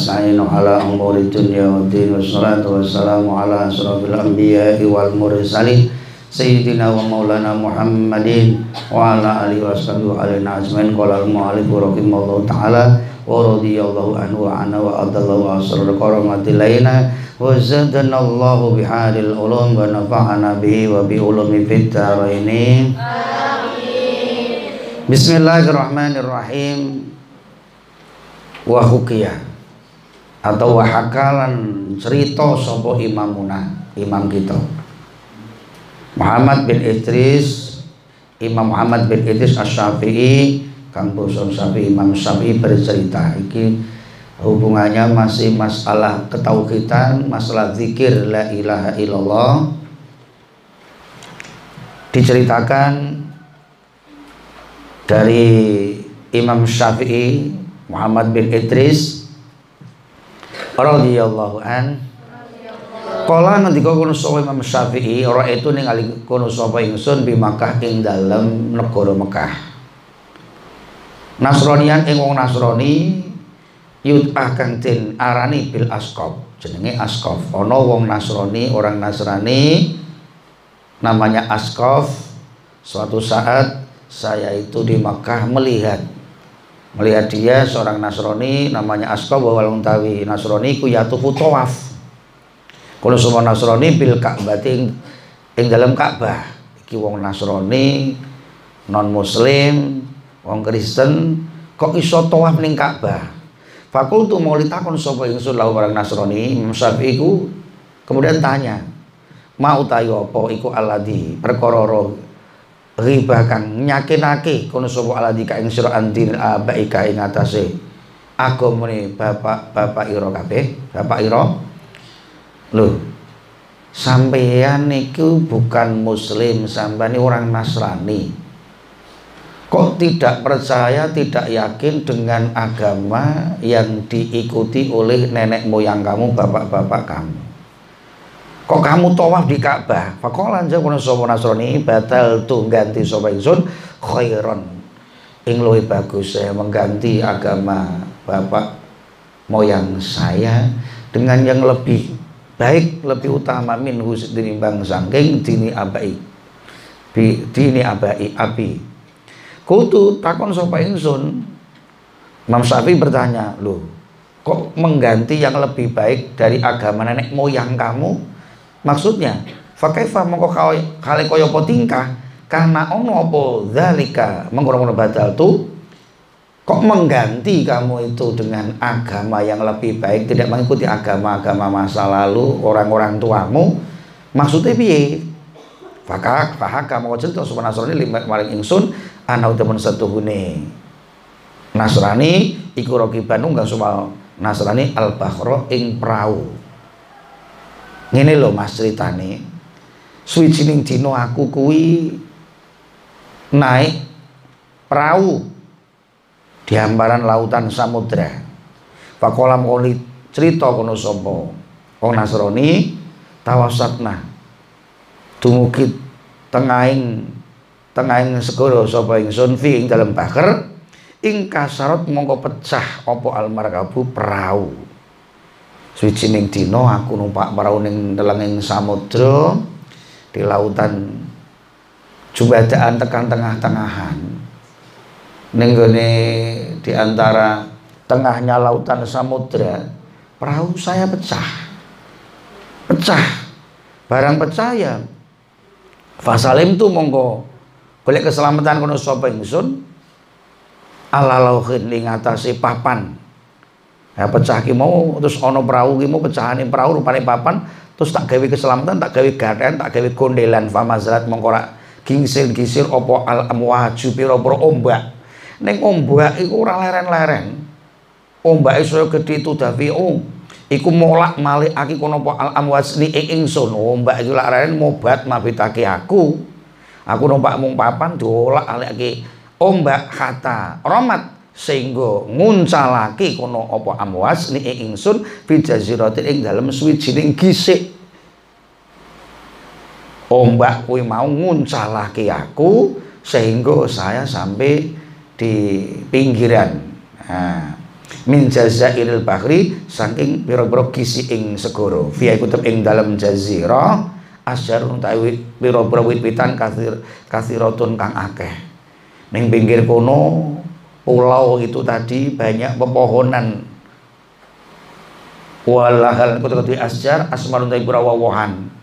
nasta'inu ala umuri dunya waddin wassalatu wassalamu ala asrofil anbiya'i wal mursalin sayyidina wa maulana Muhammadin wa ala alihi washabihi wa alihi ajmain. Qala al-mu'allif rahimallahu ta'ala wa radiyallahu anhu wa anna wa adallahu asrar karamati laina wa zadana Allahu bihadil ulum wa nafa'ana bihi wa bi ulumi fid Bismillahirrahmanirrahim. Wa hukiyah atau wahakalan cerita sapa imamuna imam kita Muhammad bin Idris Imam Muhammad bin Idris Asy-Syafi'i Kang Boson Syafi'i Imam Syafi'i bercerita iki hubungannya masih masalah ketauhidan, masalah zikir la ilaha illallah. Diceritakan dari Imam Syafi'i Muhammad bin Idris radhiyallahu an Kala ngendika kono sapa Imam Syafi'i ora itu ningali kono sapa ingsun bi Makkah ing dalem negara Mekah. Nasronian ing wong Nasrani yut'ah kang den arani bil askof jenenge askof ana wong Nasrani orang Nasrani namanya askof suatu saat saya itu di Makkah melihat melihat dia seorang Nasrani namanya askof wawal tawi. Nasrani ku yatufu tawaf. Kalau semua Nasrani bil Ka'bah ing ing dalam Ka'bah. Iki wong Nasrani non muslim wong Kristen kok iso tawaf ning Ka'bah. Fakultu mau ditakon sapa ingsun lahu barang Nasrani Syafi'i iku kemudian tanya mau tayo apa iku aladi perkara riba kang nyakinake kono sapa aladi ka ing sira antin abaika ing atase agamane bapak-bapak ira kabeh bapak ira lho sampeyan niku bukan muslim sampeyan orang Nasrani kok tidak percaya, tidak yakin dengan agama yang diikuti oleh nenek moyang kamu, bapak-bapak kamu. Kok kamu tawaf di Ka'bah? Faqala kono sapa Nasrani batal tu ganti sapa ingsun khairon. Ing luwih bagus saya mengganti agama bapak moyang saya dengan yang lebih baik, lebih utama min dinimbang sangking dini abai. Bi dini abai abi Kutu takon sapa ingsun. Imam Syafi'i bertanya, "Loh, kok mengganti yang lebih baik dari agama nenek moyang kamu?" Maksudnya, fakaifa mongko kale kaya apa tingkah? Karena ono apa zalika? Mengkono batal tu kok mengganti kamu itu dengan agama yang lebih baik tidak mengikuti agama-agama masa lalu orang-orang tuamu? Maksudnya piye? Fakak fahaka mau cerita sapa Nasrani maring ingsun ana utamun satuhune Nasrani iku rakiban nunggang suma Nasrani al bahra ing prau ngene lho Mas critane suwijining dina aku kuwi naik perahu di hamparan lautan samudra. Pakolam koli cerita kono sapa? Wong Nasrani tawasatna. Dumugi tengahing tengahing segara sapa ingsun fi ing dalem baker ing kasarot mongko pecah apa almarkabu perahu suwijining dina aku numpak perahu ning delenging samudra di lautan jubadaan tekan tengah-tengahan. Ning gone di antara tengahnya lautan samudra perahu saya pecah. Pecah. Barang pecah ya. Fasalim tu mongko golek keselamatan kono sapa ingsun? Ala lauhin ing papan ya pecah ki mau terus ana perahu ki mau pecahane perahu rupane papan terus tak gawe keselamatan tak gawe gaten tak gawe gondelan. Famazrat mongko rak gingsir-gingsir apa al amwaju pira-pira ombak. Ning ombak iku ora leren-leren. Ombak iso gede itu davi oh iku molak malik aki kono apa al amwaj ni ingsun. Ombak iku lak leren mobat mabitake aku. Aku numpak mung papan diolak aleke ombak kata romat sehingga nguncalake kono apa amwas ni ingsun fi jaziratin ing dalem suwijining gisik. Ombak kuwi mau nguncalake aku sehingga saya sampai di pinggiran. Nah, min jazairil bahri saking pira-pira kisi ing segara. Fi iku ing dalem jazirah asyarun tawi pira-pira wit-witan kathir kathiratun kang akeh. Ning pinggir kono pulau itu tadi banyak pepohonan. Walahal kutu asjar asmarun dari wawohan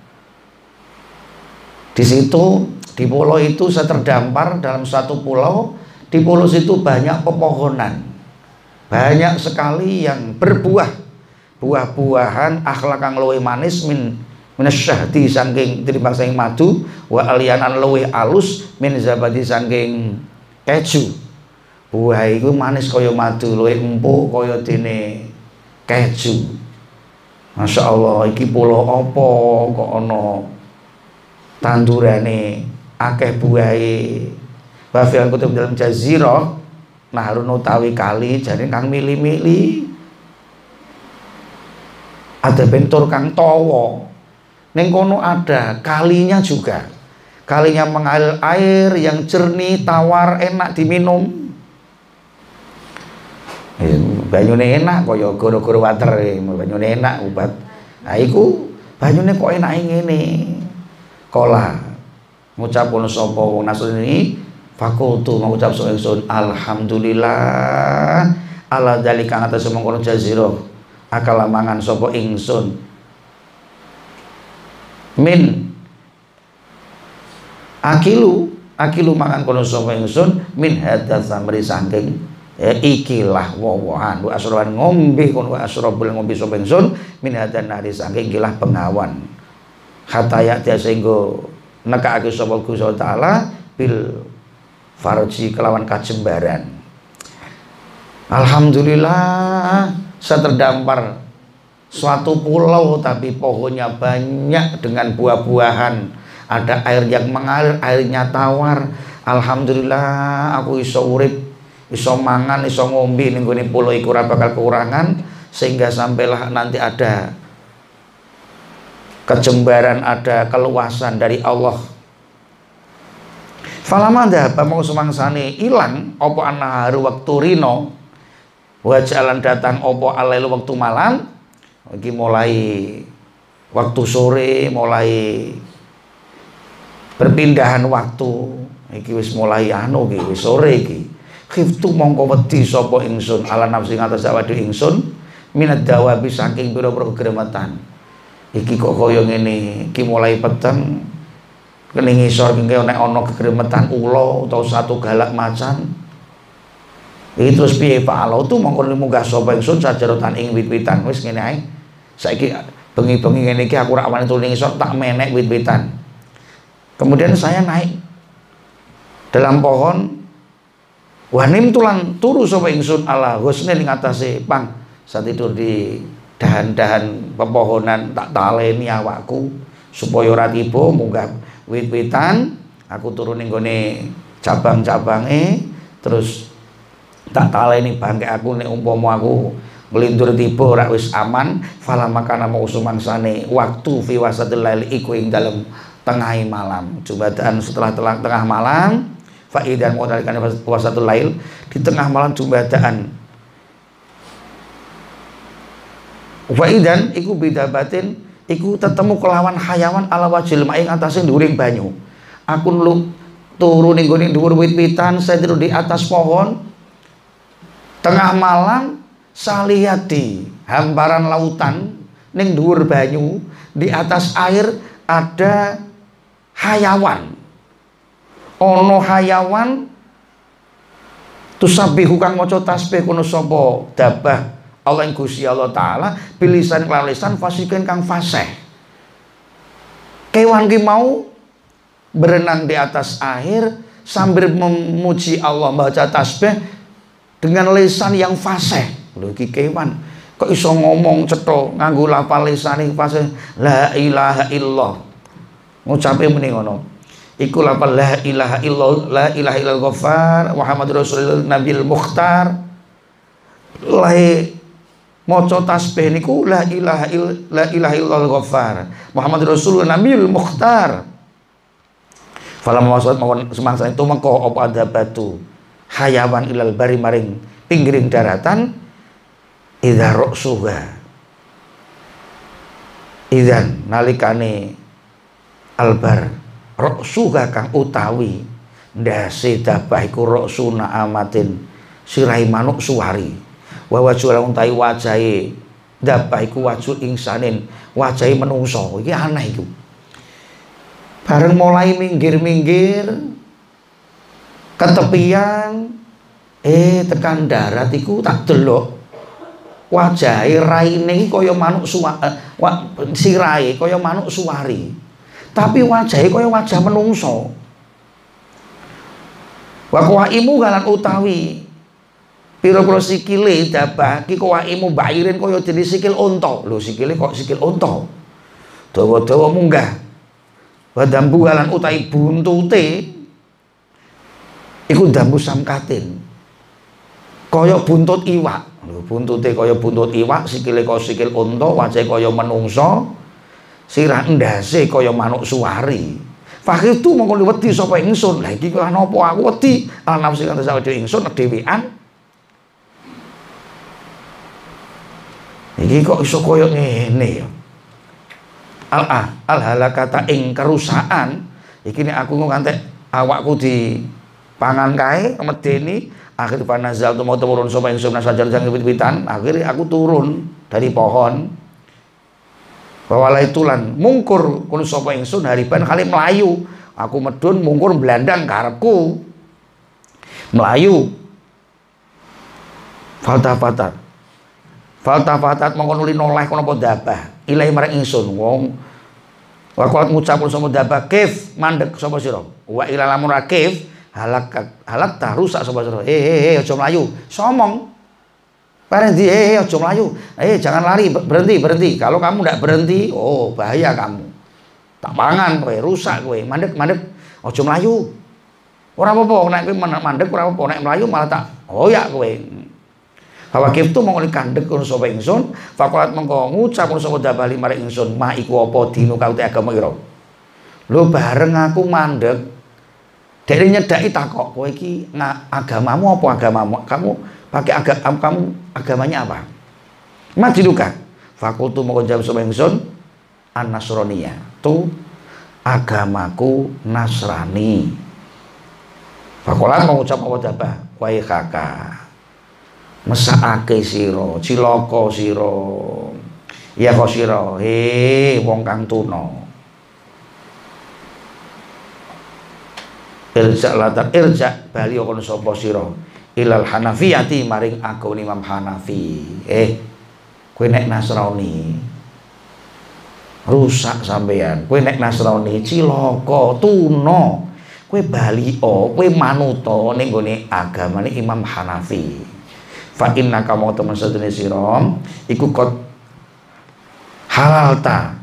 di situ di pulau itu saya terdampar dalam satu pulau di pulau situ banyak pepohonan. Banyak sekali yang berbuah. Buah-buahan akhlak kang luwih manis min minasyahdi saking timbang saking madu wa alianan luwih alus min zabadi saking keju buah itu manis kaya madu luwih empuk kaya dene keju. Masya Allah iki pulau apa kok ana tandurane akeh buahe wa fi kutub dalam jazirah nahrun utawi kali jadi kang mili-mili. Ada bentur kang towo neng kono ada kalinya juga. Kalinya mengalir air yang jernih tawar enak diminum banyune enak kaya goro-goro water eh, banyune enak obat nah iku banyune kok enak ngene. Kola ngucap ono sapa? Wong nasrani fakultu mengucap sapa ingsun alhamdulillah ala dalika atas mengkono jazira akal mangan sapa ingsun min akilu akilu mangan kono sapa ingsun min hadatsa samri saking ya ikilah wawahan wa asrawan ngombe kon wa asrabul ngombe sapa ingsun min hadan nari saking ikilah pengawan. Hatta ya dia sehingga nekake sapa Gusti taala bil farji kelawan kajembaran. Alhamdulillah saya terdampar suatu pulau tapi pohonnya banyak dengan buah-buahan. Ada air yang mengalir airnya tawar. Alhamdulillah aku iso urip iso mangan iso ngombe ning gone pulau iku ora bakal kekurangan sehingga sampailah nanti ada kejembaran ada keluasan dari Allah. Falama dhahaba mau semangsane ilang opo anaharu waktu rino wajalan datang opo alailu waktu malam iki mulai waktu sore mulai perpindahan waktu iki wis mulai anu iki wis sore iki khiftu mongko wedi sapa ingsun? Ala nafsi ngatas awake ingsun. Minat dawabi saking pira-pira kegrematan. Iki kok kaya ngene iki mulai peteng. Kening isor iki nek ana kegremetan ula utawa satu galak macan. Iki terus piye Pak Allah tu mongko munggah sapa ingsun sajarotan ing wit-witan. Wis ngene ae. Saiki bengi-bengi ngene iki aku ora wani tuling isor tak menek wit-witan. Kemudian saya naik dalam pohon Wanim tulan turu sapa ingsun ala husni ing atase pang. Tidur di dahan-dahan pepohonan tak taleni awakku supaya ora tiba munggah wit-witan. Aku turun ning gone cabang-cabange terus tak taleni bangke aku nek umpama aku ngelindur tiba ora wis aman. Fala makana mau sumangsane waktu fi wasatil lail iku ing dalem tengah malam. Jumatan setelah tengah malam faidan mengutarakan wasatul lail di tengah malam jumbadaan faidan iku beda batin iku tetemu kelawan hayawan ala wajil maing atasin during banyu. Aku lu turun ning gone dhuwur wit-witan saya tidur di atas pohon. Tengah malam di hamparan lautan ning dhuwur banyu di atas air ada hayawan ono hayawan tusabihu kang maca tasbih kono sapa? Dabah. Allah yang Gusti Allah taala bilisan kelawan lisan fasikin kang fasih. Kewan ki mau berenang di atas air sambil memuji Allah baca tasbih dengan lisan yang fasih. Lho iki kewan kok iso ngomong cetha nganggo lafal lisan fasih? La ilaha illallah. Ngucape muni ngono iku lapal la ilaha illallah la ilaha illallah ghaffar Muhammadur Rasulullah Nabil Mukhtar lae maca tasbih niku la ilaha il, la ilaha illallah ghaffar Muhammadur Rasulullah Nabil Mukhtar Fala mawasat mawon semangsa itu mengko apa ada batu hayawan ilal bari maring pinggiring daratan? Idza ruksuha idan nalikane albar roksuga kang utawi ndase dabah iku roksuna amatin sirai manuk suwari. Wa wajhul untai wajahe dabah iku wajhul ingsanin wajahe menungso. Iki aneh iku. Bareng mulai minggir-minggir ketepian eh tekan darat iku tak delok. Wajahe raine kaya manuk suwa eh, sirai kaya manuk suwari tapi wajahnya kaya wajah menungso. Wa imu kalan utawi pira-pira sikile dabah ki imu bairin kaya jenis sikil unta. Lho sikile kok sikil unta? Dawa-dawa munggah. Wa dambu kalan utawi buntute iku dambu samkatin. Kaya buntut iwak. Lho buntute kaya buntut iwak sikile kaya sikil unta wajahe kaya menungso sirah ndase kaya manuk suwari Fakir tu mongko wedi sapa ingsun. Lah iki kok napa aku wedi al nafsi kan sawede ingsun dhewean. Iki kok iso kaya ngene ya. Al ah, al halakata ing kerusakan iki nek aku ngantek awakku di pangan kae medeni akhir panazal tu mau turun sapa ingsun nasajar jang wit-witan akhirnya aku turun dari pohon bahwa tulan mungkur kun sapa ingsun hariban kali melayu. Aku medun mungkur belandang karepku melayu. Faltafatat faltafatat mongko nuli noleh kono dabah. Ilahi marang ingsun wong. Wa kuat ngucap sapa dabah kif mandek sapa sira? Wa ila lamun kif halak halak ta rusak sapa sira. He he he aja mlayu somong Berhenti, eh, eh, ojo melayu. Eh, jangan lari, berhenti, berhenti. Kalau kamu tidak berhenti, oh bahaya kamu. Tak pangan kowe, rusak kowe. Mandek, mandek. Ojo melayu. Orang apa-apa, naik kowe mandek, orang apa-apa, naik melayu malah tak. Oh ya kowe. Bahwa kiftu mongko kandek kono sapa ingsun, fakulat mengko ngucap kono dabali marek ingsun, ma iku apa dino kau te agama ira. Lho bareng aku mandek. Dari nyedaki takok, kowe iki agamamu apa agamamu? Kamu pakai agama kamu agamanya apa? Majiduka fakultu mau jawab sama ingsun? An nasronia tu agamaku nasrani. Fakulat mau ucap apa jabah wahai kakak mesakake siro ciloko siro ya kok siro he wong kang tuno irja latar irja bali kon sapa sira ilal hanafiyati maring aku Imam Hanafi. Eh kue nek Nasrani rusak sampean kue nek Nasrani ciloko tuno kue balio kue manuto ning gone agamane Imam Hanafi. Fa inna kamu teman sedene sira iku kot halalta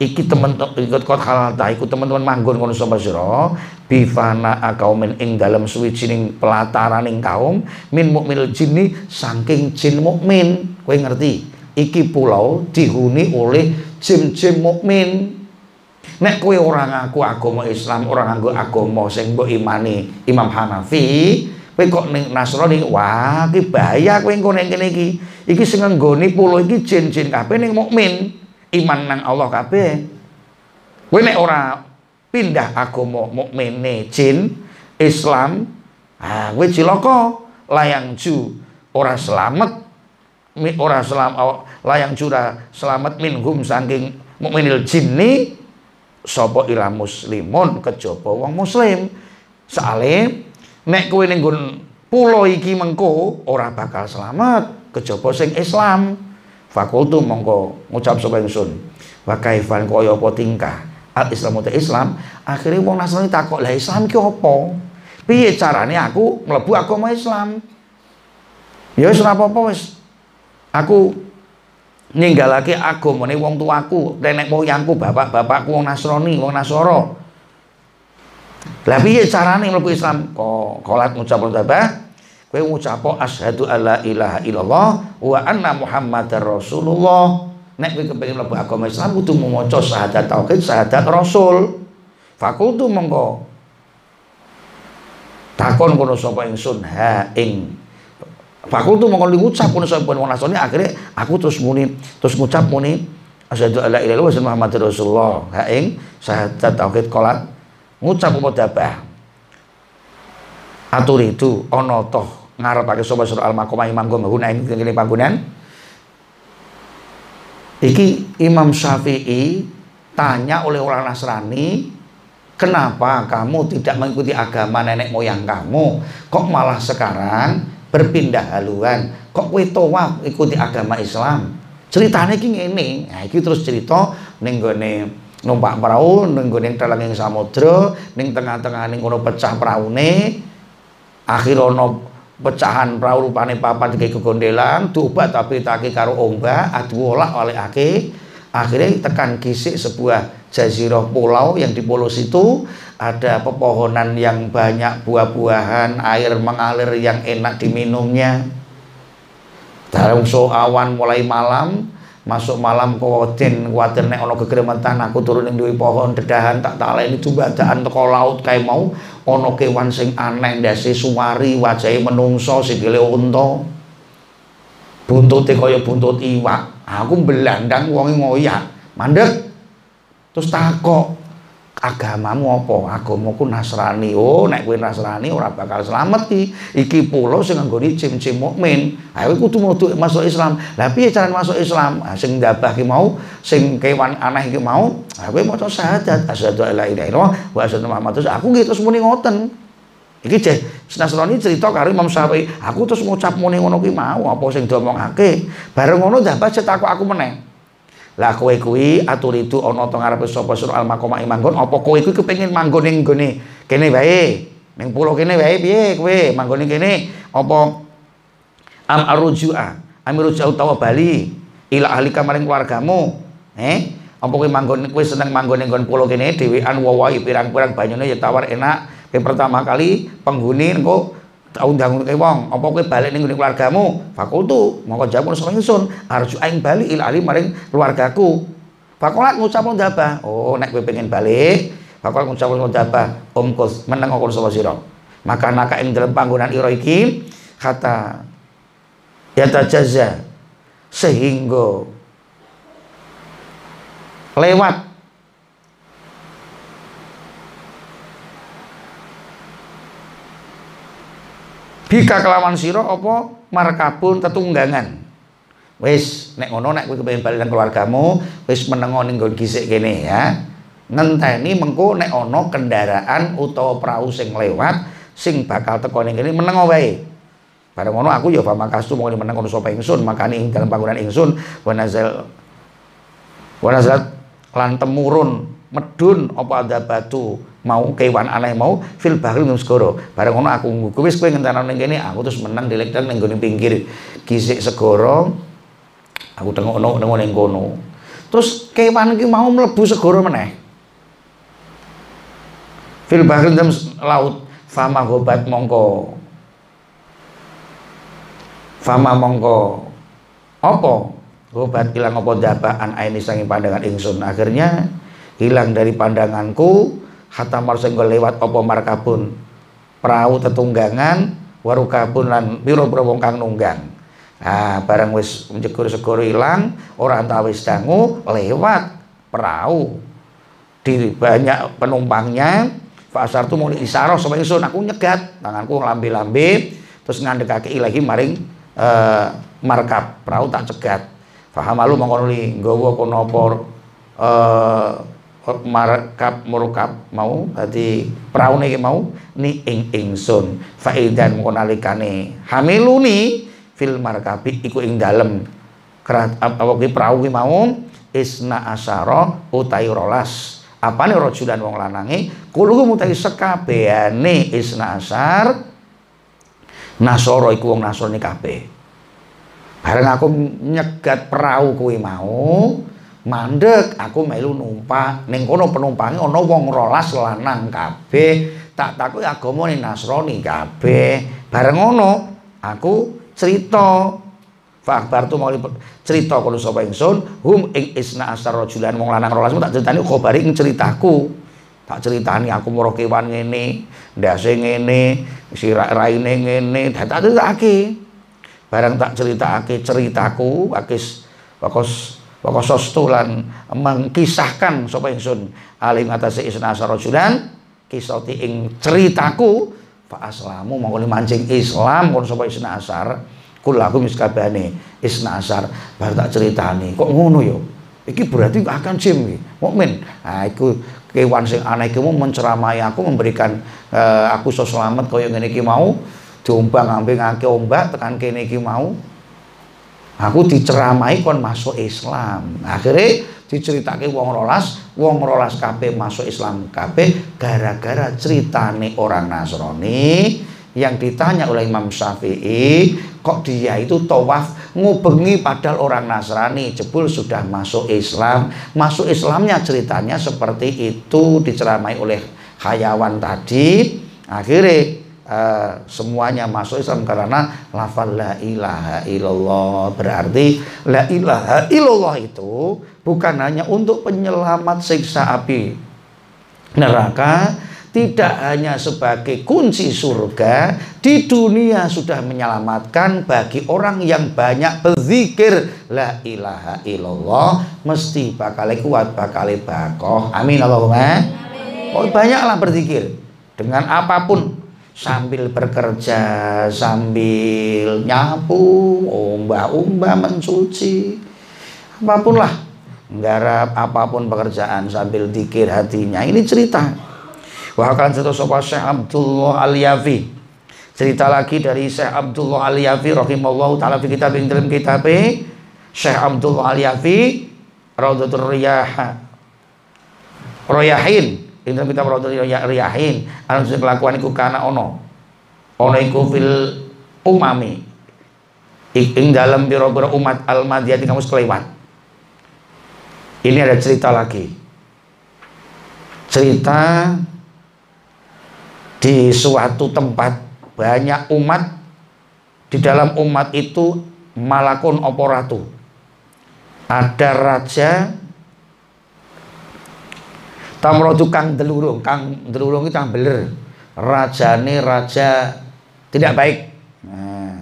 iki temen ikut kot halal ta iku teman-teman manggon kono sapa sira? Bifana akaumin ing dalam suwijining pelataraning kaum min mukminil jinni saking jin mukmin. Kowe ngerti? Iki pulau dihuni oleh jin-jin mukmin. Nek kowe ora ngaku agama Islam ora nganggo agama sing mbok imani Imam Hanafi kowe kok ning Nasrani wah iki bahaya kowe engko ning kene iki. Iki sing nggone pulau iki jin-jin kabeh ning mukmin iman nang Allah kabeh. Kowe nek ora pindah agama mukmine jin Islam ah kowe cilaka. Layang ju ora selamat ora selam layang jura selamat minhum saking mukminil jinni sapa ila muslimun kejaba wong muslim. Sale nek kowe ning pulau iki mengko ora bakal selamat. Kejaba sing Islam Fakultu mongko ngucap sapa ingsun. Wa kaifan kaya apa tingkah al Islam uta Islam, akhirnya wong Nasrani takok, "Lah Islam ki apa? Piye carane aku mlebu agama Islam?" Ya wis ora apa-apa wis. Aku ninggalake agamane wong tuaku, nenek moyangku, bapak-bapakku wong Nasrani, wong Nasoro. Lah piye carane mlebu Islam? Kok kolat ngucap dzabah kowe ngucap asyhadu alla ilaha illallah wa anna muhammadar rasulullah. Nek kowe kepengin mlebu agama Islam kudu maca syahadat tauhid syahadat rasul. Fakultu mongko takon kono sapa ingsun? Ha ing. Fakultu mongko ngucap kono sapa wong nasrani akhirnya aku terus muni terus ngucap muni asyhadu alla ilaha illallah wa muhammadar rasulullah. Ha ing. Syahadat tauhid kolat. Ngucap apa dabah? Atur itu ana toh ngarepake sapa surah al-maqamah imam guna ing kene panggonan Iki Imam Syafi'i tanya oleh orang Nasrani, kenapa kamu tidak mengikuti agama nenek moyang kamu? Kok malah sekarang berpindah haluan? Kok kowe tawaf ikuti agama Islam? Ceritanya iki ngene. Nah, iki terus cerita ning gone numpak perahu ning gone telenging samudra, ning tengah-tengah ning kono pecah praune. Akhir ono pecahan perahu rupane papan dikai kegondelan diubah tapi taki karo ombak adu olah oleh ake akhirnya tekan kisik sebuah jazirah pulau yang di pulau situ. Ada pepohonan yang banyak buah-buahan air mengalir yang enak diminumnya. Dalam so awan mulai malam masuk malam kodin kuatir nek ono kegremetan aku turun ning pohon dedahan tak taleni jumbadaan teko laut kae mau ono kewan sing aneh ndase suwari wajahe menungso sikile unta. Buntute kaya buntut iwak. Aku belandang wonge ngoyak. Mandek? Terus takok agamamu apa? Agamaku Nasrani. Oh nek kowe Nasrani ora bakal selamat iki iki pulau sing nggone cim-cim mukmin. Ayo kudu mlebu masuk Islam. Lah piye cara masuk Islam? Ah, sing ndabah ki mau sing kewan aneh iki mau ah kowe maca syahadat. Asyhadu alla ilaha illallah wa asyhadu Muhammadar aku gitu terus muni ngoten. Iki jeh Nasrani cerita karo Imam Syafi'i. Aku terus ngucap muni ngono ki mau apa sing diomongake? Bareng ngono ndabah cetak aku meneh lah kowe kuwi atur itu ana teng ngarepe sapa surah al-maqamah manggon apa kowe kuwi kepengin manggon ning gone kene wae? Ning pulau kene wae piye kowe? Manggon kene apa? Am arujua amirujua utawa bali. Ila ahli kamaring keluargamu. Eh? Apa kowe manggon kowe seneng manggon ning pulau kene dhewean wawahi pirang-pirang banyune ya tawar enak. Kowe pertama kali penghuni engko undang ke wong apa kowe balik ning keluargamu? Fakultu mongko jawab sapa ingsun. Arju aing bali il ali maring keluargaku. Fakolat ngucap ndaba oh nek kowe pengen balik fakolat ngucap ndaba umkus meneng kon sapa sira? Maka naka ing dalam panggonan ira iki. Kata ya tajazza sehingga lewat bika kelawan sira apa markabun tetunggangan? Wis nek ngono nek kowe kepengin bali nang keluargamu wis menengo ning nggon gisik kene ya. Ngenteni mengko nek ana kendaraan utawa perahu sing lewat sing bakal teko ning kene menengo wae. Bareng ngono aku ya pamakastu mau meneng kono sapa ingsun makane ing dalam bangunan ingsun wa nazal wa nazal lan temurun medun apa ada batu mau kewan aneh mau fil bahri nang segara bareng ngono aku nggugu wis kowe ngenteni ning aku terus menang dilekdan ning gone pinggir. Gisik segara aku tengokno nang ning kono. Terus kewan iki mau mlebu segara meneh. Fil bahri nang laut fama gobat mongko. Fama mongko. Apa? Gobat ilang apa dabaan aini sangi pandangan ingsun. Akhirnya hilang dari pandanganku hatta marsenggo lewat apa markabun perahu tetunggangan warukabun lan piro-piro wong kang nunggang. Ah barang wis menjegur segoro ilang orang tahu wis dangu lewat perahu. Di banyak penumpangnya Fasar tuh mau isaroh sama ingsun aku nyegat. Tanganku lambe-lambe terus ngandekake ilahi maring uh, markab perahu tak cegat. Faham malu mongkon nggawa kono apa uh, markab murkab mau dadi praune iki mau ni ing ingsun. Faidan mengko nalikane hamiluni fil markabi iku ing dalem. Kerat apa ki prau ki mau isna asyara utai rolas. Apane rajulan wong lanange? Kuluhu mutai sekabehane isna asar nasoro iku wong nasrani kabeh. Bareng aku nyegat perahu kuwi mau mandek aku melu numpak. Ning kono penumpange ana wong rolas lanang kabeh. Tak takoki agamane Nasrani kabeh. Bareng ngono aku cerita. Fakbar tu mau cerita kalau sapa ingsun hum ing isna asar rajulan wong lanang rolas. Tak critani khabari ing ceritaku. Tak ceritani aku moro kewan ngene ndase ngene sirak raine ngene. Tak critakake barang tak critakake ceritaku akis wakos wakos lan mengkisahkan sapa ingsun alim atase isna asar rajulan kisati ing ceritaku fa aslamu mongko mancing Islam kon sapa isna asar kulaku miskabane isna asar baru tak ceritani kok ngono yo iki berarti akan jim iki mukmin. Nah iku kewan sing aneh iki menceramai aku memberikan uh, aku so selamat kaya ngene iki mau diombang ambing ngake ombak tekan kene iki mau aku diceramai kon masuk Islam. Akhirnya diceritake wong rolas wong rolas kabeh masuk Islam kabeh gara-gara ceritane orang Nasrani yang ditanya oleh Imam Syafi'i kok dia itu tawaf ngubengi padahal orang Nasrani? Jebul sudah masuk Islam. Masuk Islamnya ceritanya seperti itu diceramai oleh hayawan tadi. Akhirnya uh, semuanya masuk Islam karena lafal la ilaha illallah. Berarti la ilaha illallah itu bukan hanya untuk penyelamat siksa api neraka tidak hanya sebagai kunci surga di dunia sudah menyelamatkan bagi orang yang banyak berzikir la ilaha illallah mesti bakal kuat bakal bakoh. Amin Allahumma. Oh banyaklah berzikir. Dengan apa pun sambil bekerja sambil nyapu umbah-umbah mencuci. Apa pun lah nggarap apa pun pekerjaan sambil dikir hatinya. Ini cerita. Bahkan satu sopa Syekh Abdullah Al-Yafi. Cerita lagi dari Syekh Abdullah Al-Yafi Rahimahullah ta'ala fi kitab yang dalam kitab Syekh Abdullah Al-Yafi Raudatul Riyaha. Royahin Ini dalam kitab Raudatul Riyahin sudah kelakuan iku kana ono. Ono iku fil umami. Ing dalam biro-biro umat Al-Madiyati kamu sekelewat Ini ada cerita lagi. Cerita di suatu tempat banyak umat di dalam umat itu malakun oporatu ada raja tamrodu kang delurung kang delurung itu kang beler. Ini raja tidak baik. Nah,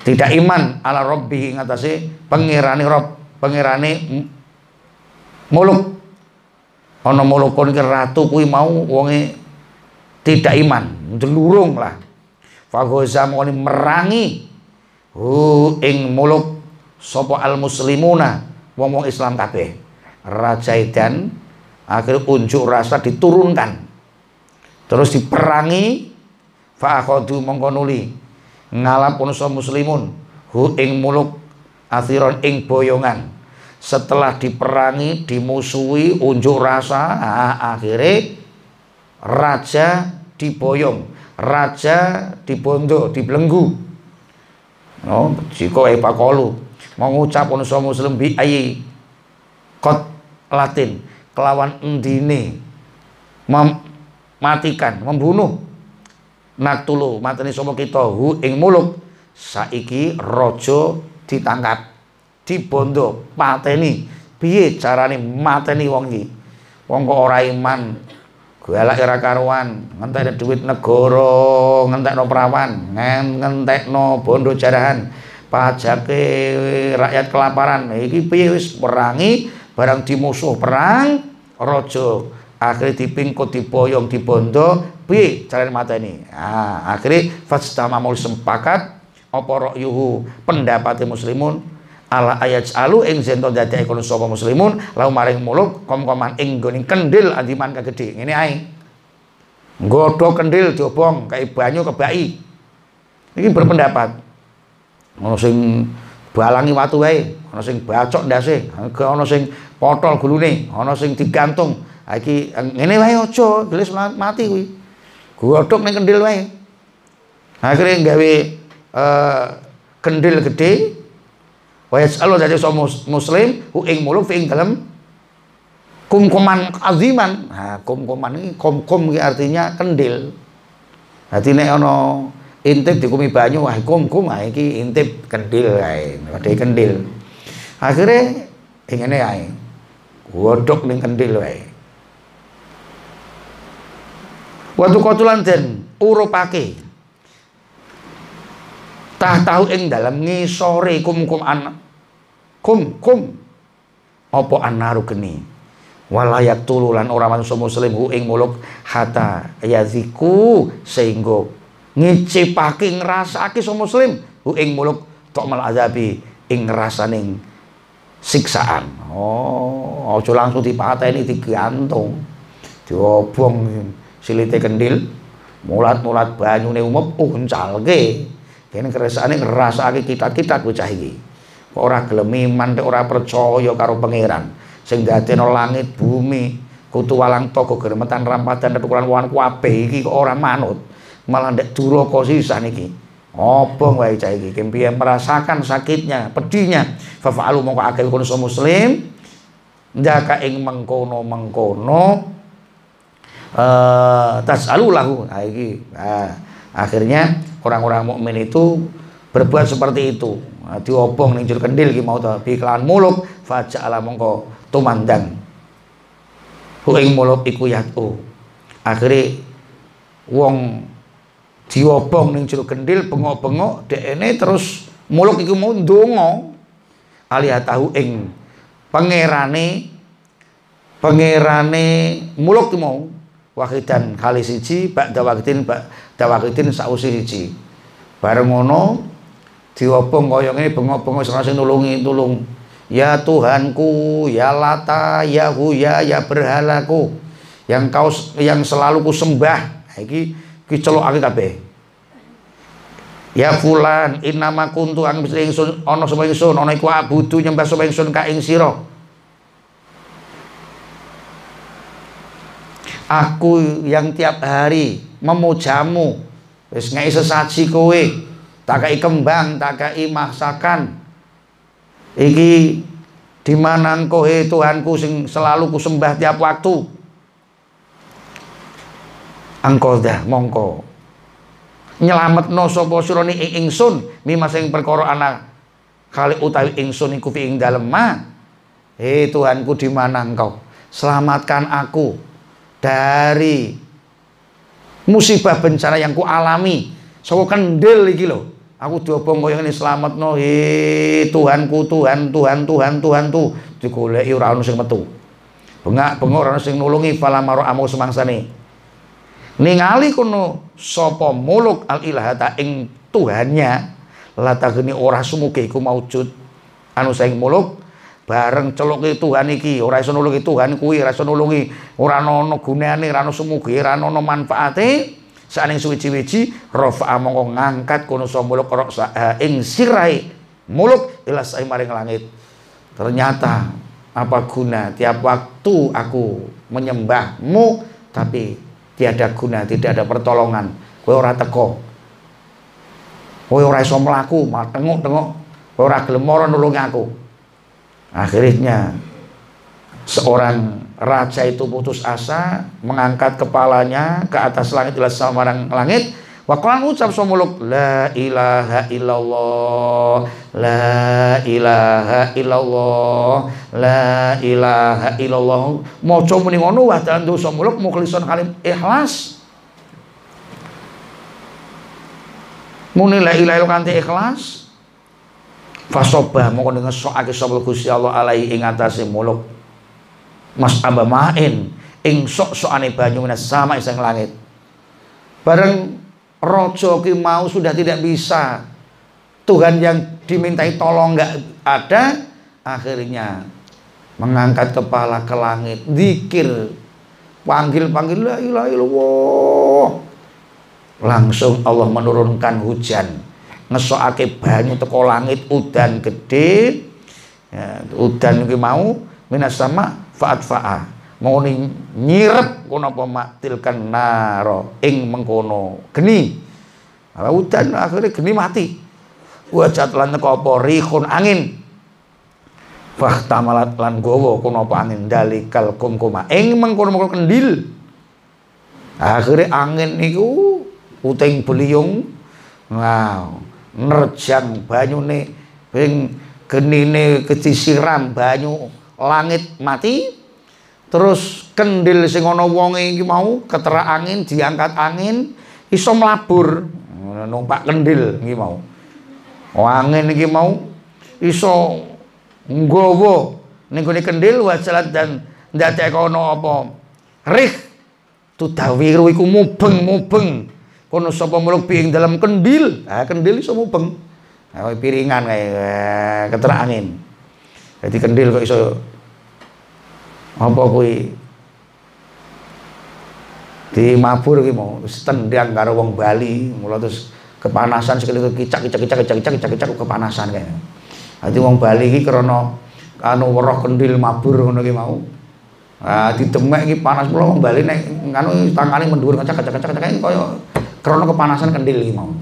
tidak iman ala robbi ngatasi pengirani rob pengirani muluk. Ono mulukun ke ratu kui mau wonge tidak iman delurung lah. Fagoza moni merangi hu ing muluk sopo al muslimuna wong wong Islam kabeh. Raja dan akhir unjuk rasa diturunkan. Terus diperangi fa akhadu mongkonuli ngalap unsa muslimun hu ing muluk athiron ing boyongan. Setelah diperangi dimusuhi unjuk rasa akhirnya raja diboyong, raja dibondo, dibelenggu. No, jika epa kolu mengucap unsur muslim bi ayi kot latin kelawan endine. Mematikan, membunuh. Naktulu mateni sapa kita? Hu ing muluk saiki raja ditangkap dibondo pateni piye carane mateni wong iki? Wong kok ora iman? Galak ora karuan, ngentekno duit negara, ngentekno perawan, ngentekno bondo jarahan, pajake rakyat kelaparan. Iki piye wis perangi barang dimusuh perang raja akhirnya dipingkut diboyong dibondo piye carane mateni. Ah, akhirnya fastama sempakat apa yuhu pendapat muslimun? Ala ayat alu ing zento dadi ikon sapa muslimun lau maring muluk kom-koman ing gone kendil adiman kagedhe ngene ae. Nggodho kendil diobong kayak banyu kebaki iki berpendapat. Sing balangi watu wae. Ana sing bacok ndase ana sing potol gulune ana sing digantung. Iki ngene wae aja gelis mati kuwi. Godhok ning kendil wae. Akhirnya gawe uh, kendil gede wa yasalu dadi so muslim hu ing muluk fi ing dalem kumkuman aziman. Nah kumkuman ini kum-kum artinya kendil dadi nek ana intip dikumi banyu wah kum-kum ah iki intip kendil kae padhe kendil. Akhirnya ingene ae godhok ning kendil wae. Waktu kotulan den urupake. Tah tahu ing dalam ngisore kum kum an kum kum. Apa anaru geni? Walayak tululan orang manusia muslim hu ing muluk hata yaziku sehingga ngicipake ngrasake so muslim. Hu ing muluk tok mal azabi ing ngrasaning siksaan. Oh aja langsung dipateni digantung. Diobong silite kendil mulat-mulat banyune umum uncalke Kene keresane ngrasake kitat-kitat bocah iki. Kok ora gelem iman, ora percaya karo pangeran? Sing dadekno langit bumi, kutu walang toko geremetan rampadan ukuran wan kabeh iki kok ora manut. Malah ndek duraka sisan iki. Apa wae cah iki kempiye merasakan sakitnya, pedihnya. Fa'alu mongko akil kono muslim ndaka ing mengkono-mengkono eh uh, tasalu lahu. Nah iki. Nah, akhirnya orang-orang mukmin itu berbuat seperti itu nah, diobong ning jur kendil ki mau ta kelawan muluk ala mongko tumandang hu ing muluk iku yatu akhire wong diobong ning jero kendil bengok-bengok dekne terus muluk iku mau ndonga. Tahu ing pangerane pangerane muluk ki mau. Wahidan kali siji bak dawakidin bak dawakidin sausi siji. Bareng ngono diobong kaya ngene bengok-bengok sing nulungi tulung ya Tuhanku ya Lata ya Huya ya berhalaku yang kau yang selalu ku sembah. Iki ki celokake kabeh. Ya fulan innama kuntu ang bisa ingsun ana sapa ingsun? Ana iku abudu nyembah sapa ingsun ka ing aku yang tiap hari memujamu. Wis ngai sesaji kowe. Tak kai kembang tak kai masakan. Iki di mana he Tuhanku sing selalu ku sembah tiap waktu engkau dah mongko. Nyelamet no sopo suroni ing ingsun mima sing perkara anak kali utawi ingsun iku fi ing dalem ma. He Tuhanku di mana engkau? Selamatkan aku dari musibah bencana yang ku alami. Saka kendil iki lho. Aku diobong kaya ngene slametno he Tuhanku Tuhan Tuhan Tuhan Tuhan tu. Digoleki ora ono sing metu. Bengak-bengok ora ono sing nulungi falamaro amu semangsane ningali kono sapa muluk al ilahata ing Tuhannya latageni ora sumuge iku maujud. Anu saing muluk bareng celuke Tuhan iki ora iso nulungi Tuhan kuwi ora iso nulungi ora ana gunane ora ana sumuge ora ana manfaate. Saning suwi-wiji rafa mongko ngangkat kono muluk rok ing sirai muluk ila sai maring langit. Ternyata apa guna tiap waktu aku menyembahmu tapi tiada guna tidak ada pertolongan. Kowe ora teko kowe ora iso mlaku tengok-tengok. Kowe ora gelem nulungi aku. Akhirnya seorang raja itu putus asa mengangkat kepalanya ke atas langit ila samarang langit Waqalan ucap somuluk La ilaha illallah La ilaha illallah La ilaha illallah. Moco muni ngono wa tandu somuluk mukhlison kalim ikhlas. Muni la ilaha illallah kanti ikhlas. Fasobah mongko ngesokake sapa Gusti Allah alai ing atase muluk. Mas main ing sok-sokane banyu sama iseng langit. Bareng rojo ki mau sudah tidak bisa. Tuhan yang dimintai tolong nggak ada akhirnya mengangkat kepala ke langit. Zikir panggil panggil la ilaha illallah. Langsung Allah menurunkan hujan. Ngesokake banyu teko langit udan gede. Ya, udan iki mau minas sama faat fa'a mau nyirep kono apa maktilkan naro ing mengkono geni. Udan akhirnya geni mati. Wajat lan teko apa? Rihun angin. Fahtamalat lan gowo kono apa angin? Dalikal kumkuma. Ing mengkono-mengkono kendil. Akhirnya angin niku uting beliung. Wow nerjang banyune. Ping genine kecisiram banyu langit mati terus kendil sing ana wonge iki mau keterak angin diangkat angin iso mlabur. Numpak kendil iki mau. Oh, angin iki mau iso nggawa ning gone kendil wajalat dan ndadekno apa? Rih tudawiru iku mubeng-mubeng kono sapa muluk piing dalam kendil? Ah kendil iso mubeng. Ah, piringan kayak eh, keterak angin. Jadi kendil kok iso apa kuwi di mabur ki mau tendang karo wong Bali mula terus kepanasan sekali kicak kicak kicak kicak kicak kicak kicak kepanasan kayak Dadi wong Bali iki krana anu weruh kendil mabur ngono ki mau. Ah didemek iki panas mula wong Bali nek anu tangane mendhuwur kacak kacak kacak kacak kaya krana kepanasan kendil iki mau.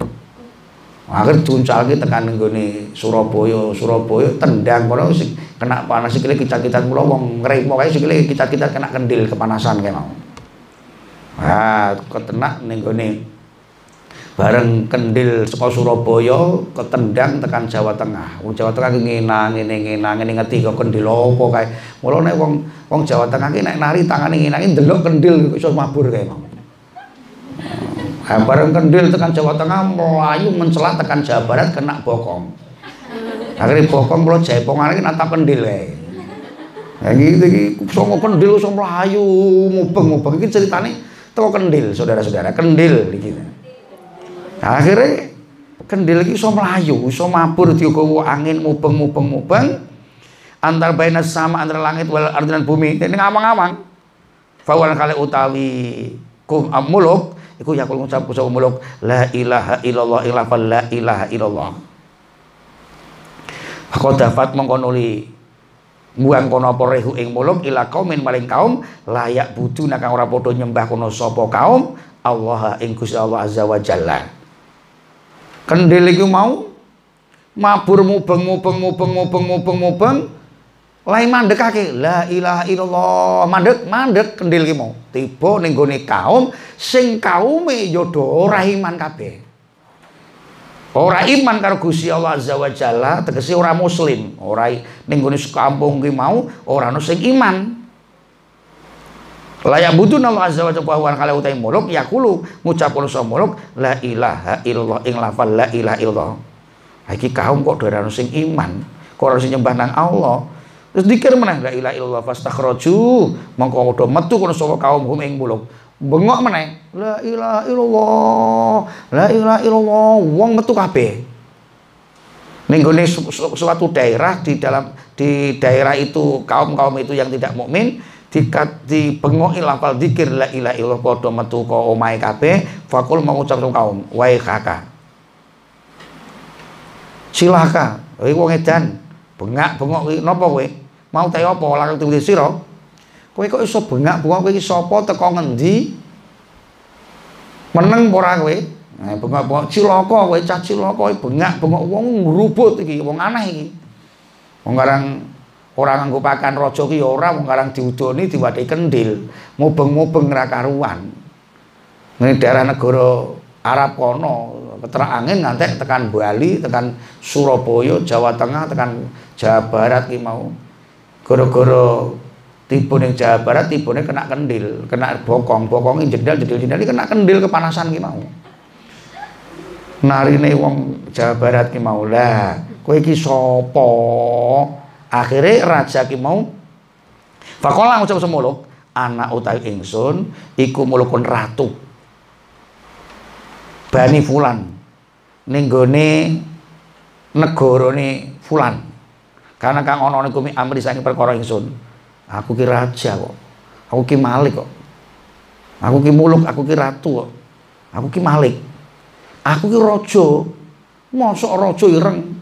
Akhir juncal ki tekan nggone Surabaya, Surabaya tendang kono kena panas sikile kicat-kicat mula wong ngrepo kae sikile kicat-kicat kena kendil kepanasan kae mau. Ah, ketenak ning bareng kendil saka Surabaya ketendang tekan Jawa Tengah. Wong Jawa Tengah ki ngenang ngene ngenang ngene ngerti kok kendil apa kae. Mula nek wong wong Jawa Tengah ki nek nari tangane ngenangi ndelok kendil iso mabur kae mau. Ah, bareng kendil tekan Jawa Tengah melayu mencelat tekan Jawa Barat kena bokong. Akhirnya bokong mulo jaipongan iki natap kendil kae. Ya gitu iki songo kendil iso mlayu mubeng-mubeng iki ceritane teko kendil saudara-saudara kendil iki akhirnya kendil iki iso mlayu iso mabur digawa angin mubeng-mubeng-mubeng antar baina sama antara langit wal ardi bumi ini ngawang-ngawang fawal kali utawi kum muluk iku yakul ngucap kusau muluk la ilaha illallah ilah la ilaha illallah. Kau dapat mengkonuli buang kono apa rehu ing muluk ila kaumin maling kaum layak butuh nakang ora padha nyembah kono sapa kaum Allah ing Gusti Allah azza wa jalla. Kendil iku mau mabur mubeng mubeng mubeng mubeng mubeng mubeng lai mandekake la ilaha illallah. Mandek mandek kendil ki mau. Tiba kaum sing kaume ya ora iman kabeh. Ora iman karo Gusti Allah azza wa jalla tegese ora muslim. Ora ning gone kampung ki mau ora ono sing iman. Layak butuh nama azza wa jalla wa kala utai muluk yakulu ngucapun sa muluk? La ilaha illallah ing lafal la ilaha illallah. Iki kaum kok ora sing iman kok ora sing nyembah nang Allah terus dikir meneh la ilaha illallah fastakhraju mongko udah metu kono sapa kaum hum ing muluk. Bengok meneh la ilaha illallah la ilaha illallah. Wong metu kabeh. Ning suatu daerah di dalam di daerah itu kaum-kaum itu yang tidak mukmin dikat dibengoki lafal zikir la ilaha illallah padha metu ka omahe kabeh. Fakul mengucap kaum wae kakak silaka kowe wong edan. Bengak bengok napa kowe mau teh apa? Lakon tuwi sira. Kowe kok iso bengak bengok kowe iki sapa? Teko ngendi? Meneng ora kowe? Nah bengak bengok cilaka kowe cah cilaka bengak bengok wong ngrubut iki wong aneh iki. Wong karang Orang nganggo pakan raja ki ya ora wong karang diudoni diwadhi kendil, mubeng-mubeng ra karuan. Ini daerah negara Arab kono, keterak angin ngantek tekan Bali, tekan Surabaya, Jawa Tengah, tekan Jawa Barat ki mau. Gara-gara tipu ning Jawa Barat tipune kena kendil, kena bokong, bokongin jendal, jendal, jendal kena kendil kepanasan ki mau. Narine wong Jawa Barat ki mau. Lah, kowe iki sapa? akhirnya raja ki mau. Fakola ngucap semuluk anak utai ingsun iku mulukun ratu. Bani fulan. Ninggone negarane fulan karena kang ana niku amri saking perkara ingsun. Aku ki raja kok. Aku ki malik kok. Aku ki muluk aku ki ratu kok. Aku ki malik. Aku ki raja. Mosok raja ireng.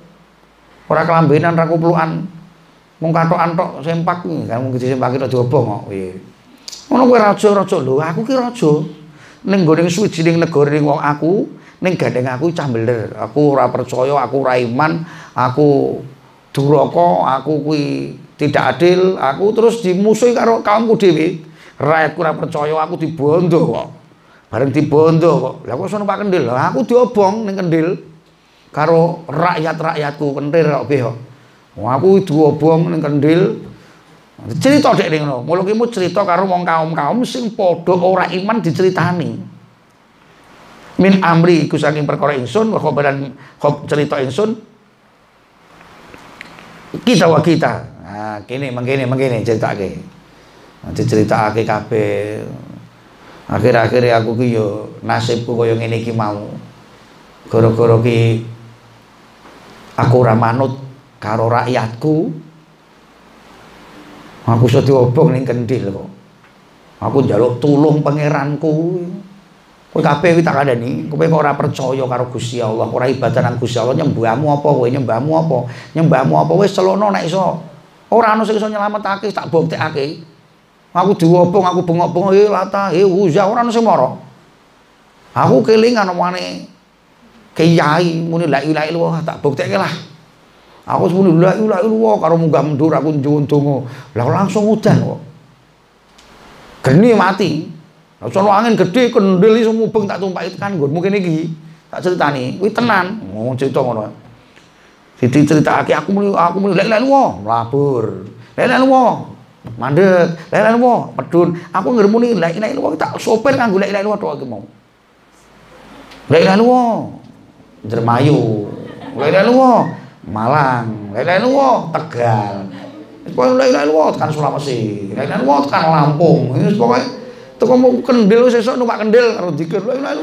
Ora kelambenan ra kuplukan. Mung katok-antok sempak kan mung disempaki tok diobong kok. Piye. Ngono kowe raja-raja lho, aku ki raja. Ning gone suwijining negara ning wong aku, ning gandeng aku cah. Aku ora percaya, aku ora iman, aku duraka aku kuwi tidak adil aku terus dimusuhi karo kaumku dhewe. Rakyatku ora percaya aku dibondo kok. Bareng dibondo kok. Lah kok sono Pak Kendil aku diobong ning Kendil karo rakyat-rakyatku kentir kok piye kok aku diobong ning Kendil cerita dek ning ngono. Mulo ki cerita karo wong kaum-kaum sing padha ora iman diceritani. Min amri iku saking perkara ingsun wa khobaran cerita ingsun kita wa kita. Nah kene mengkene mengkene ceritake nanti ceritake kabeh. Akhir-akhir aku ki yo nasibku kaya ngene iki mau. Gara-gara ki aku ora manut karo rakyatku aku iso diobong ning kendil kok. Aku njaluk tulung pangeranku Kowe kabeh tak kandhani, kowe kok ora percaya karo Gusti Allah, ora ibadah nang Gusti Allah, nyembahmu apa kowe, nyembahmu apa? Nyembahmu apa wis celono nek iso. Ora ana sing iso nyelametake, tak buktekake. Aku diwobong, aku bengok-bengok, eh lata, eh uzah, ora ana sing mara. Aku kelingan omane kiai muni la ilaha illallah, tak buktekke lah. Aku muni la ilaha illallah karo munggah mundur aku donga. Lah langsung udan kok. Geni mati. Lah sono angin gede kendel iso mubeng tak tumpaki tekan nggonmu kene iki. Tak critani, kuwi tenan. Oh cerita ngono. Siti critakake aku muni aku muni lek lek wong labur. Lek lek wong mandek, lek lek wong pedun. Aku ngremuni lek lek wong tak sopir kanggo lek lek wong tok iki mau. Lek lek wong Dermayu. Lek lek wong Malang, lek lek wong Tegal. Pokoke lek lek wong tekan Sulawesi, lek lek wong tekan Lampung. Wis pokoke Teko mau kendil sesuk numpak kendil karo dikir la.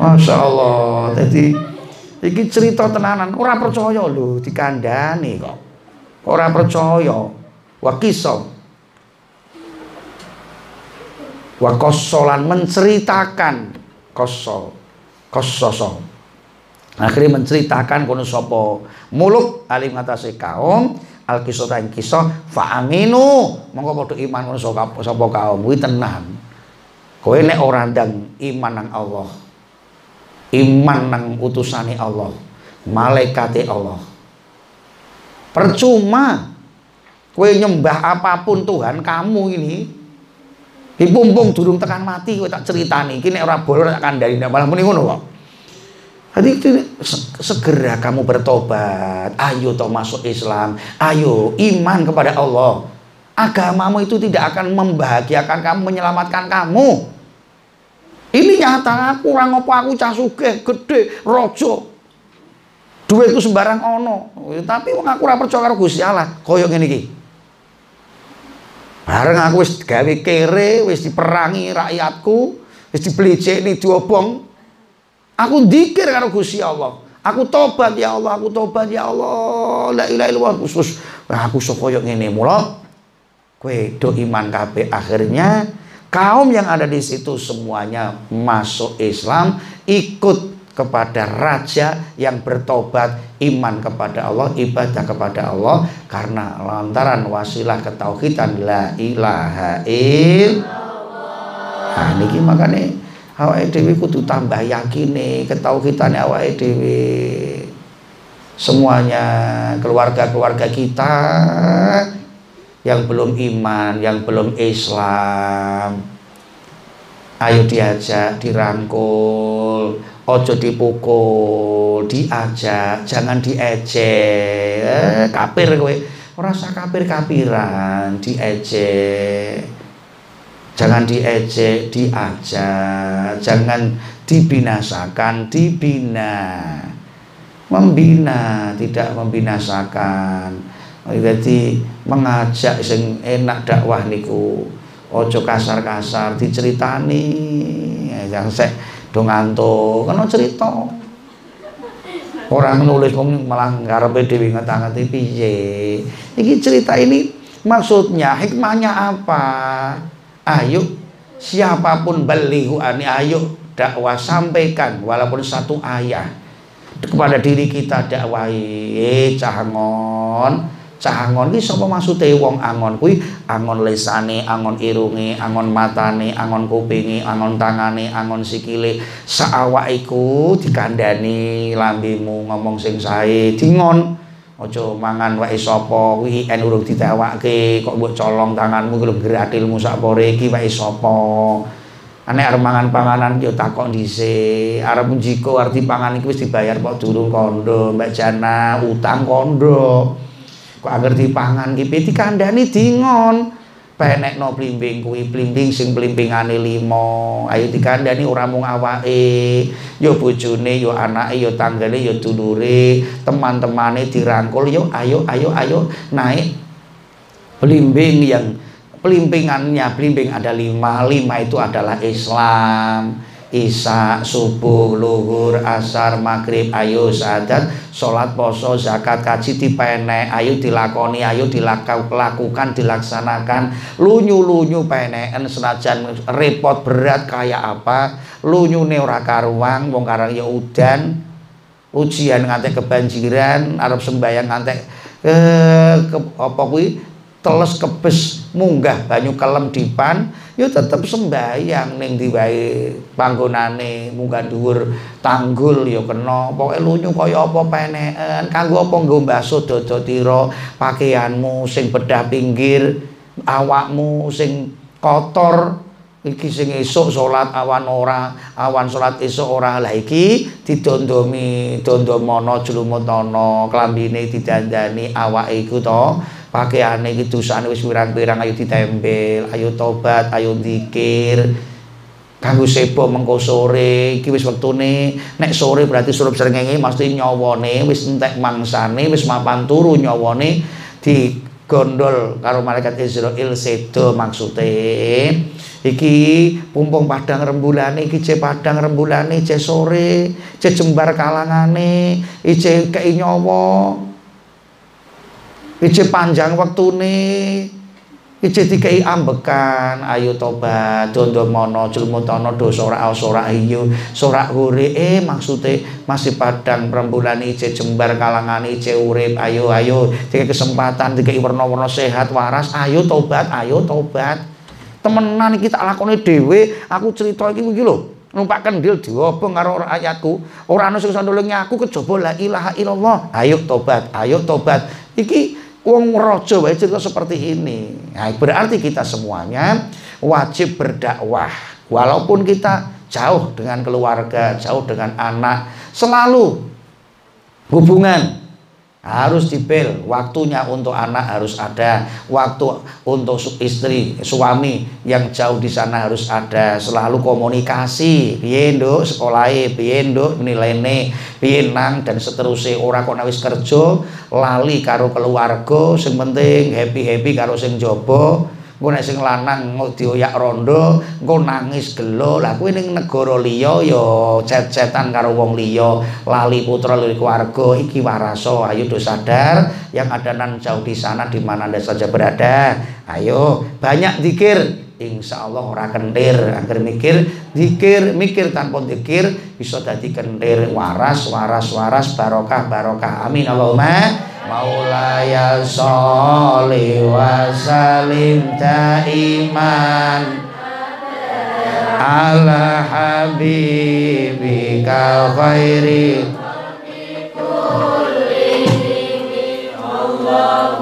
Masya Allah. Jadi iki cerita tenanan, ora percaya lho dikandani kok. Ora percaya. Wa kisah. Wa kosolan menceritakan kosol. Kososo. Akhirnya menceritakan kono sapa muluk alim ngatasi kaum al kisah ing kisah fa aminu monggo padha iman ngono sapa kaum kuwi tenan. Kowe nek ora ndang iman nang Allah iman nang utusane Allah malaikate Allah. Percuma kowe nyembah apa pun Tuhan kamu ini. Dipumpung durung tekan mati kowe tak ceritani. Iki nek ora boleh tak kandhani. Malah muni ngono jadi segera kamu bertobat, ayo toh masuk Islam, ayo iman kepada Allah. Agamamu itu tidak akan membahagiakan kamu, menyelamatkan kamu. Ini nyata aku orang apa aku cah gede, rojo. Duitku sembarang ono. Tapi wong aku ora percaya karo Gusti Allah, koyo ngene. Bareng aku wis gawe kere, wis diperangi rakyatku, wis diblecekne diobong, Aku dikir karo Gusti Allah. Aku tobat ya Allah, aku tobat ya Allah. La ilaha illallah khusus. Aku sok koyo ngene mula. Kowe do iman kabeh akhirnya kaum yang ada di situ semuanya masuk Islam, ikut kepada raja yang bertobat iman kepada Allah ibadah kepada Allah karena lantaran wasilah ketauhidan la ilaha illallah. Nah niki makane awake dhewe kudu tambah yakine ketauhidane awake dhewe. Semuanya keluarga-keluarga kita yang belum iman, yang belum Islam. Ayo diajak, dirangkul ojo dipukul, diajak, jangan diejek. Eh, kapir kowe. Ora usah kapir-kapiran, diejek Jangan diejek, diajak, jangan dibinasakan, dibina. Membina, tidak membinasakan. Jadi mengajak sing enak dakwah niku. Ojo kasar-kasar diceritani. Yang sek do ngantuk, kena cerita. Orang nulis malah ngarepe dhewe ngata-ngati piye. Iki cerita ini maksudnya hikmahnya apa? Ayo siapa pun balihu ani ayo dakwah sampaikan walaupun satu ayat kepada diri kita dakwahi eh cahangon cahangon iki sapa maksude? Wong angon kuwi angon lesane angon irunge angon matane angon kupinge angon tangane angon sikile. Saawak iku dikandani lambemu ngomong sing sae dingon Aja mangan wae sapa kuwi en urung ditewake kok mbok colong tanganmu kuwi gratilmu sak pore iki wae sapa. Nek arep mangan panganan yo takok dhisik. Arep njiko arti pangan iki wis dibayar kok durung kondo, Mbak Jana utang kondo. Kok anger dipangan ki peti kandhani dingon. Penekno blimbing kuwi blimbing sing blimbingane limo ayo dikandani ora mung awake. Yo bojone yo anake yo tanggane yo dulure. Teman-temane dirangkul yo ayo ayo ayo naik blimbing yang pelimpingannya blimbing ada lima lima itu adalah Islam Isya, subuh, luhur, asar, maghrib, ayo sadat, sholat, poso, zakat, kaji dipene, ayo dilakoni, ayo dilakukan, dilaksanakan, lunyu-lunyu peneken senajan repot berat kayak apa, lunyu ora karuang, wong karang ya udan, ujian ngantek kebanjiran, arab sembayang ngantek eh, ke, apa kuwi? Teles kebes munggah banyu kelem dipan ya tetep sembayang ning diwae panggonane munggah dhuwur tanggul ya kena. Pokoke lunyu kaya apa peneken kanggo apa nggo mbaso dada tira pakaianmu sing bedah pinggir awakmu sing kotor iki sing esuk salat awan ora awan salat esuk ora. Lah iki didondomi dondomono jlumutana klambine didandani awake iku to pakaiane iki dosane wis pirang-pirang ayo ditempel ayo tobat ayo zikir kanggo sebo mengko sore iki wis wektune. Nek sore berarti surup srengenge mesti nyawane wis entek mangsane wis mapan turu nyawane di gondol karo malaikat Israel sedo maksude iki pumpung padang rembulane iki ce padang rembulane ce sore ce jembar kalangane ice kei nyawa Ije panjang waktu nih, Ije dikai ambekan, ayo tobat, dondo mono, jelmu tono, do sorak sorak hiu, sorak huri, eh maksudnya masih padang perembulan ije jembar kalangan ije urip, ayo ayo, tiga kesempatan, tiga warna-warna sehat waras, ayo tobat, ayo tobat. Temenan kita lakoni dewe, aku cerita iki iki lho. numpak kendil diobong karo ayatku ora ana sing aku kejaba la ilaha illallah. Ayo tobat ayo tobat. Iki Wong rojo wae cerita seperti ini. Nah, berarti kita semuanya wajib berdakwah. Walaupun kita jauh dengan keluarga, jauh dengan anak, selalu hubungan harus dipil waktunya untuk anak harus ada. Waktu untuk istri suami yang jauh di sana harus ada. Selalu komunikasi. Piye nduk? Sekolahe piye nilainya piye nang? Dan seterusnya. Ora kok wis kerja lali karo keluarga sing penting happy-happy karo sing jaba engko nek sing lanang dioyak rondo engko nangis gelo. Lah kuwi ning negara liya ya cet-cetan karo wong liya. Lali putra lali keluarga iki waraso ayo do sadar. Yang ada nan jauh di sana di mana anda saja berada. Ayo banyak zikir Insya Allah ora kentir agar mikir zikir mikir tanpa zikir bisa jadi kentir waras waras waras barokah barokah. Amin Allahumma Maulaya sholli wa salim iman ala habibika khairi. Allahumma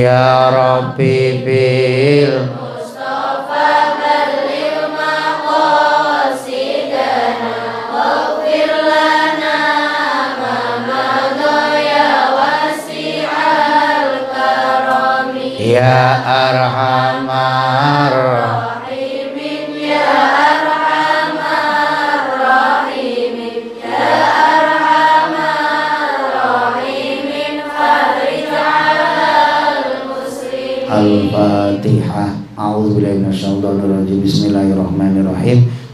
Ya Rabbi bil. Mustafa balil maqasidana Waghfir lana ma madaya wasi'al karami. Ya Arhamar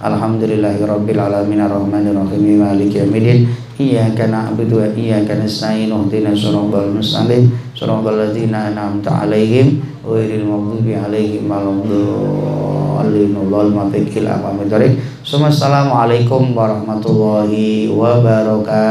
Alhamdulillahirabbil alamin arrahmanirrahim maliki yaumiddin Iyyaka na'budu wa iyyaka nasta'in ihdinas siratal mustaqim. Siratal ladzina an'amta 'alaihim ghairil maghdubi 'alaihim waladdallin aqwamit thoriq Assalamualaikum warahmatullahi wabarakatuh